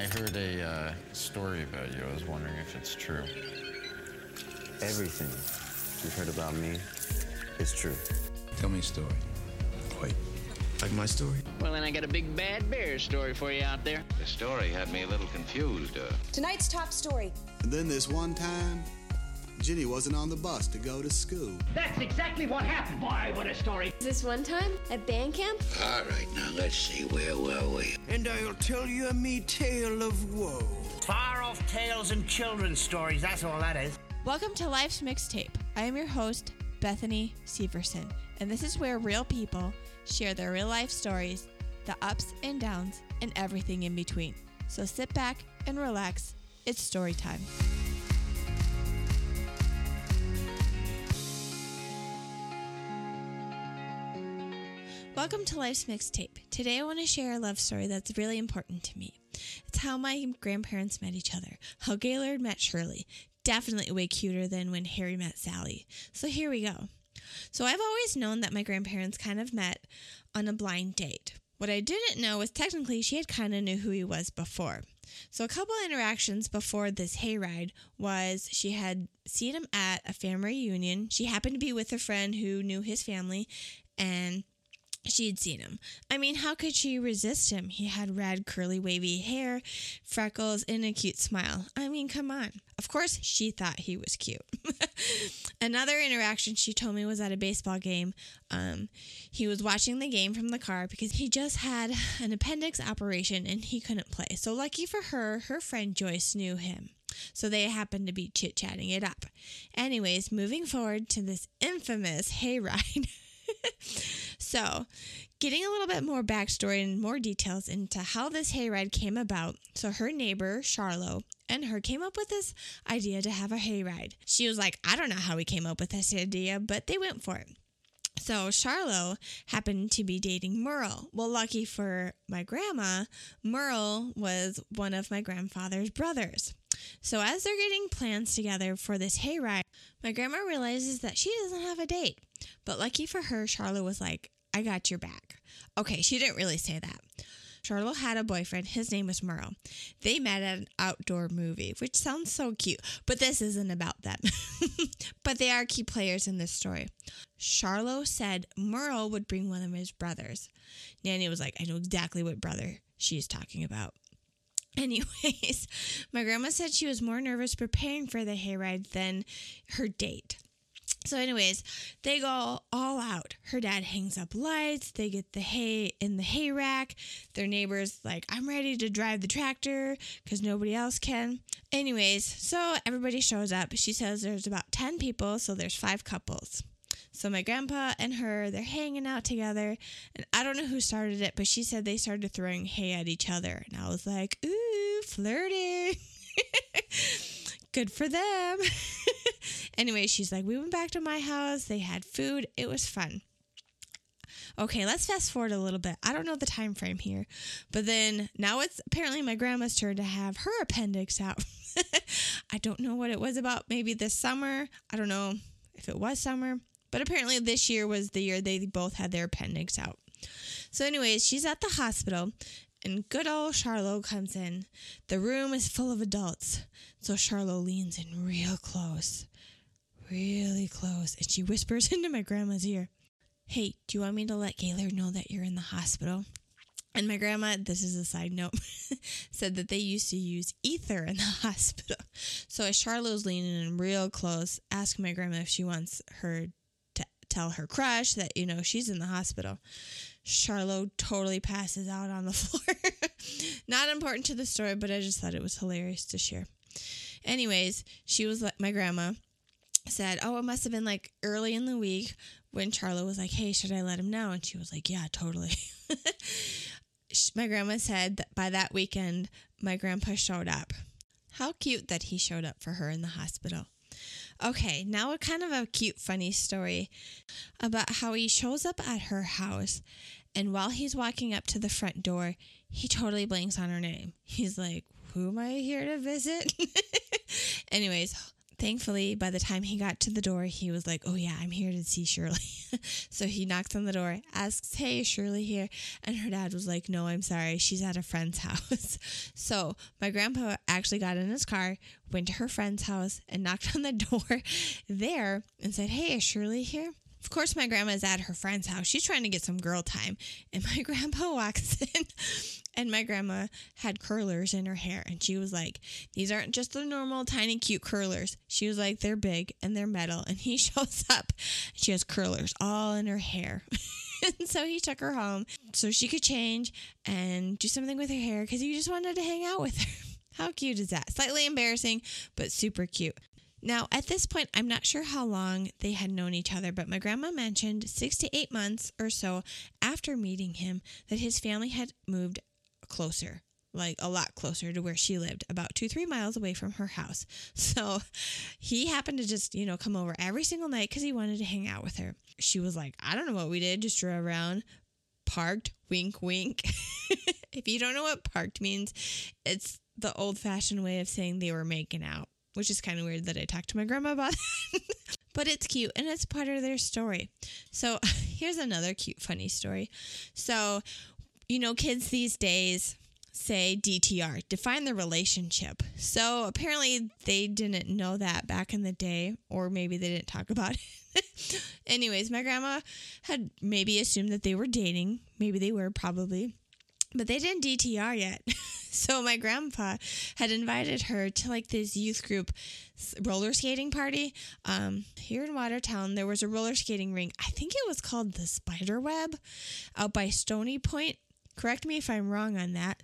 I heard a uh, story about you. I was wondering if it's true. Everything you've heard about me is true. Tell me a story. Wait, like my story? Well, then I got a big bad bear story for you out there. The story had me a little confused. Uh, Tonight's top story. And then this one time, Ginny wasn't on the bus to go to school. That's exactly what happened. Boy, what a story. This one time at band camp? all right, now let's see. Where were we? And I'll tell you a me tale of woe. Far off tales and children's stories, that's all that is. Welcome to Life's Mixtape. I am your host, Bethany Severson, and this is where real people share their real life stories, the ups and downs, and everything in between. So sit back and relax. It's story time. Welcome to Life's Mixtape. Today I want to share a love story that's really important to me. It's how my grandparents met each other, how Gaylord met Shirley. Definitely way cuter than when Harry met Sally. So here we go. So I've always known that my grandparents kind of met on a blind date. What I didn't know was technically she had kind of knew who he was before. So a couple interactions before this hayride was she had seen him at a family reunion. She happened to be with a friend who knew his family and she'd seen him. I mean, how could she resist him? He had red, curly, wavy hair, freckles, and a cute smile. I mean, come on. Of course, she thought he was cute. Another interaction she told me was at a baseball game. Um, he was watching the game from the car because he just had an appendix operation and he couldn't play. So, lucky for her, her friend Joyce knew him. So they happened to be chit chatting it up. Anyways, moving forward to this infamous hayride. so, getting a little bit more backstory and more details into how this hayride came about. So, her neighbor, Charlo, and her came up with this idea to have a hayride. She was like, I don't know how we came up with this idea, but they went for it. So Charlo happened to be dating Merle. Well, lucky for my grandma, Merle was one of my grandfather's brothers. So as they're getting plans together for this hayride, my grandma realizes that she doesn't have a date. But lucky for her, Charlo was like, I got your back. Okay, she didn't really say that. Charlo had a boyfriend. His name was Merle. They met at an outdoor movie, which sounds so cute, but this isn't about them. but they are key players in this story. Charlo said Merle would bring one of his brothers. Nanny was like, I know exactly what brother she's talking about. Anyways, my grandma said she was more nervous preparing for the hayride than her date. So, anyways, they go all out. Her dad hangs up lights. They get the hay in the hay rack. Their neighbor's like, I'm ready to drive the tractor because nobody else can. Anyways, so everybody shows up. She says there's about 10 people, so there's five couples. So my grandpa and her, they're hanging out together. And I don't know who started it, but she said they started throwing hay at each other. And I was like, ooh, flirting. Good for them. anyway, she's like, we went back to my house. They had food. It was fun. Okay, let's fast forward a little bit. I don't know the time frame here, but then now it's apparently my grandma's turn to have her appendix out. I don't know what it was about. Maybe this summer. I don't know if it was summer, but apparently this year was the year they both had their appendix out. So, anyways, she's at the hospital and good old Charlo comes in. The room is full of adults. So Charlo leans in real close, really close, and she whispers into my grandma's ear, Hey, do you want me to let Gaylord know that you're in the hospital? And my grandma, this is a side note, said that they used to use ether in the hospital. So as Charlo's leaning in real close, ask my grandma if she wants her to tell her crush that, you know, she's in the hospital. Charlo totally passes out on the floor. Not important to the story, but I just thought it was hilarious to share. Anyways, she was like, my grandma said, Oh, it must have been like early in the week when Charlo was like, Hey, should I let him know? And she was like, Yeah, totally. my grandma said that by that weekend, my grandpa showed up. How cute that he showed up for her in the hospital. Okay, now a kind of a cute, funny story about how he shows up at her house, and while he's walking up to the front door, he totally blanks on her name. He's like, Who am I here to visit? Anyways, thankfully, by the time he got to the door, he was like, Oh, yeah, I'm here to see Shirley. so he knocks on the door, asks, Hey, is Shirley here? And her dad was like, No, I'm sorry. She's at a friend's house. so my grandpa actually got in his car, went to her friend's house, and knocked on the door there and said, Hey, is Shirley here? Of course, my grandma's at her friend's house. She's trying to get some girl time. And my grandpa walks in, and my grandma had curlers in her hair. And she was like, These aren't just the normal, tiny, cute curlers. She was like, They're big and they're metal. And he shows up. She has curlers all in her hair. and so he took her home so she could change and do something with her hair because he just wanted to hang out with her. How cute is that? Slightly embarrassing, but super cute. Now, at this point, I'm not sure how long they had known each other, but my grandma mentioned six to eight months or so after meeting him that his family had moved closer, like a lot closer to where she lived, about two, three miles away from her house. So he happened to just, you know, come over every single night because he wanted to hang out with her. She was like, I don't know what we did, just drove around, parked, wink, wink. if you don't know what parked means, it's the old fashioned way of saying they were making out which is kind of weird that I talked to my grandma about but it's cute and it's part of their story. So here's another cute, funny story. So, you know, kids these days say DTR, define the relationship. So apparently they didn't know that back in the day, or maybe they didn't talk about it. Anyways, my grandma had maybe assumed that they were dating. Maybe they were, probably but they didn't DTR yet. so my grandpa had invited her to like this youth group roller skating party. Um, here in Watertown, there was a roller skating rink. I think it was called the Spider Web out by Stony Point. Correct me if I'm wrong on that.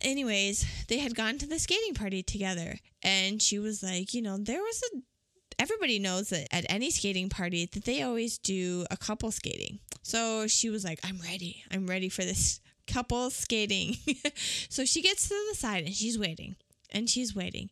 Anyways, they had gone to the skating party together, and she was like, you know, there was a everybody knows that at any skating party that they always do a couple skating. So she was like, I'm ready. I'm ready for this couple skating. so she gets to the side and she's waiting and she's waiting.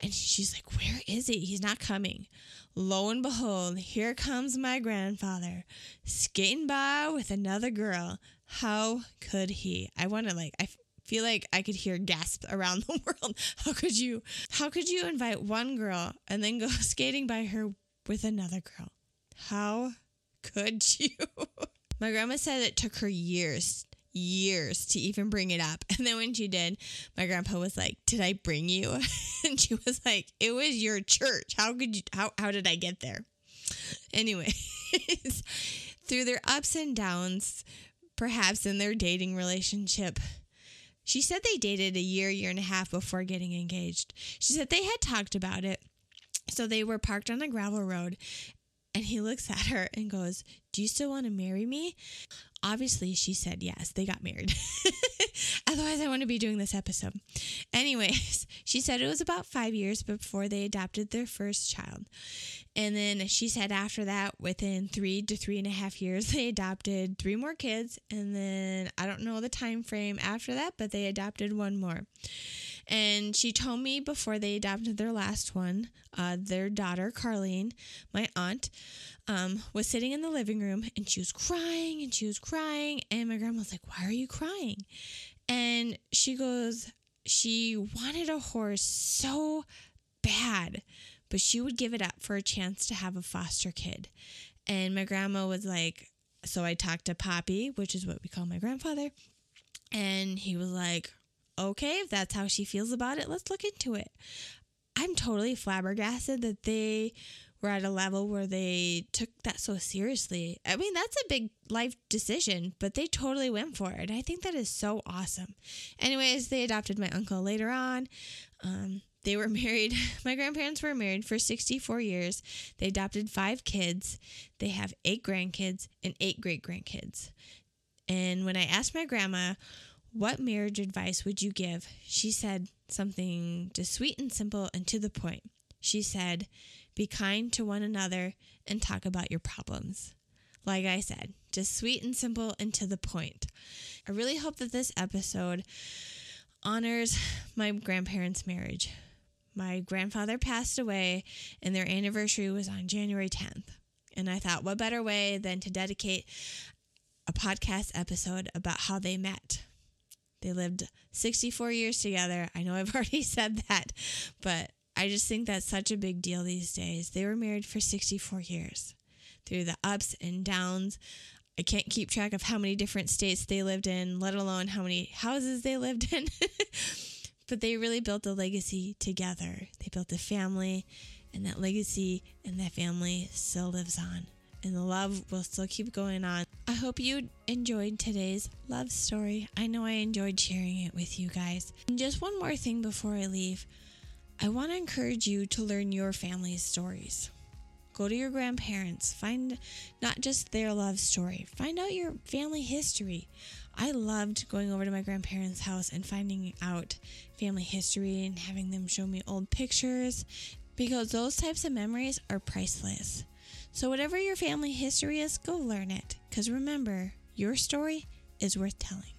And she's like, Where is he? He's not coming. Lo and behold, here comes my grandfather skating by with another girl. How could he? I want to like, I feel like I could hear gasps around the world. How could you, how could you invite one girl and then go skating by her with another girl? How could you? My grandma said it took her years years to even bring it up. And then when she did, my grandpa was like, "Did I bring you?" and she was like, "It was your church. How could you how how did I get there?" Anyway, through their ups and downs, perhaps in their dating relationship, she said they dated a year, year and a half before getting engaged. She said they had talked about it. So they were parked on a gravel road and he looks at her and goes, Do you still want to marry me? Obviously, she said yes. They got married. Otherwise, I wouldn't be doing this episode. Anyways, she said it was about five years before they adopted their first child. And then she said after that, within three to three and a half years, they adopted three more kids. And then I don't know the time frame after that, but they adopted one more. And she told me before they adopted their last one, uh, their daughter, Carlene, my aunt, um, was sitting in the living room and she was crying and she was crying. And my grandma was like, Why are you crying? And she goes, She wanted a horse so bad, but she would give it up for a chance to have a foster kid. And my grandma was like, So I talked to Poppy, which is what we call my grandfather. And he was like, okay, if that's how she feels about it, let's look into it. I'm totally flabbergasted that they were at a level where they took that so seriously. I mean, that's a big life decision, but they totally went for it. I think that is so awesome. Anyways, they adopted my uncle later on. Um, they were married. My grandparents were married for 64 years. They adopted five kids. They have eight grandkids and eight great grandkids. And when I asked my grandma, what marriage advice would you give? She said something just sweet and simple and to the point. She said, Be kind to one another and talk about your problems. Like I said, just sweet and simple and to the point. I really hope that this episode honors my grandparents' marriage. My grandfather passed away, and their anniversary was on January 10th. And I thought, what better way than to dedicate a podcast episode about how they met? They lived 64 years together. I know I've already said that, but I just think that's such a big deal these days. They were married for 64 years. through the ups and downs. I can't keep track of how many different states they lived in, let alone how many houses they lived in. but they really built a legacy together. They built a family, and that legacy and that family still lives on. And the love will still keep going on. I hope you enjoyed today's love story. I know I enjoyed sharing it with you guys. And just one more thing before I leave I want to encourage you to learn your family's stories. Go to your grandparents, find not just their love story, find out your family history. I loved going over to my grandparents' house and finding out family history and having them show me old pictures because those types of memories are priceless. So, whatever your family history is, go learn it because remember, your story is worth telling.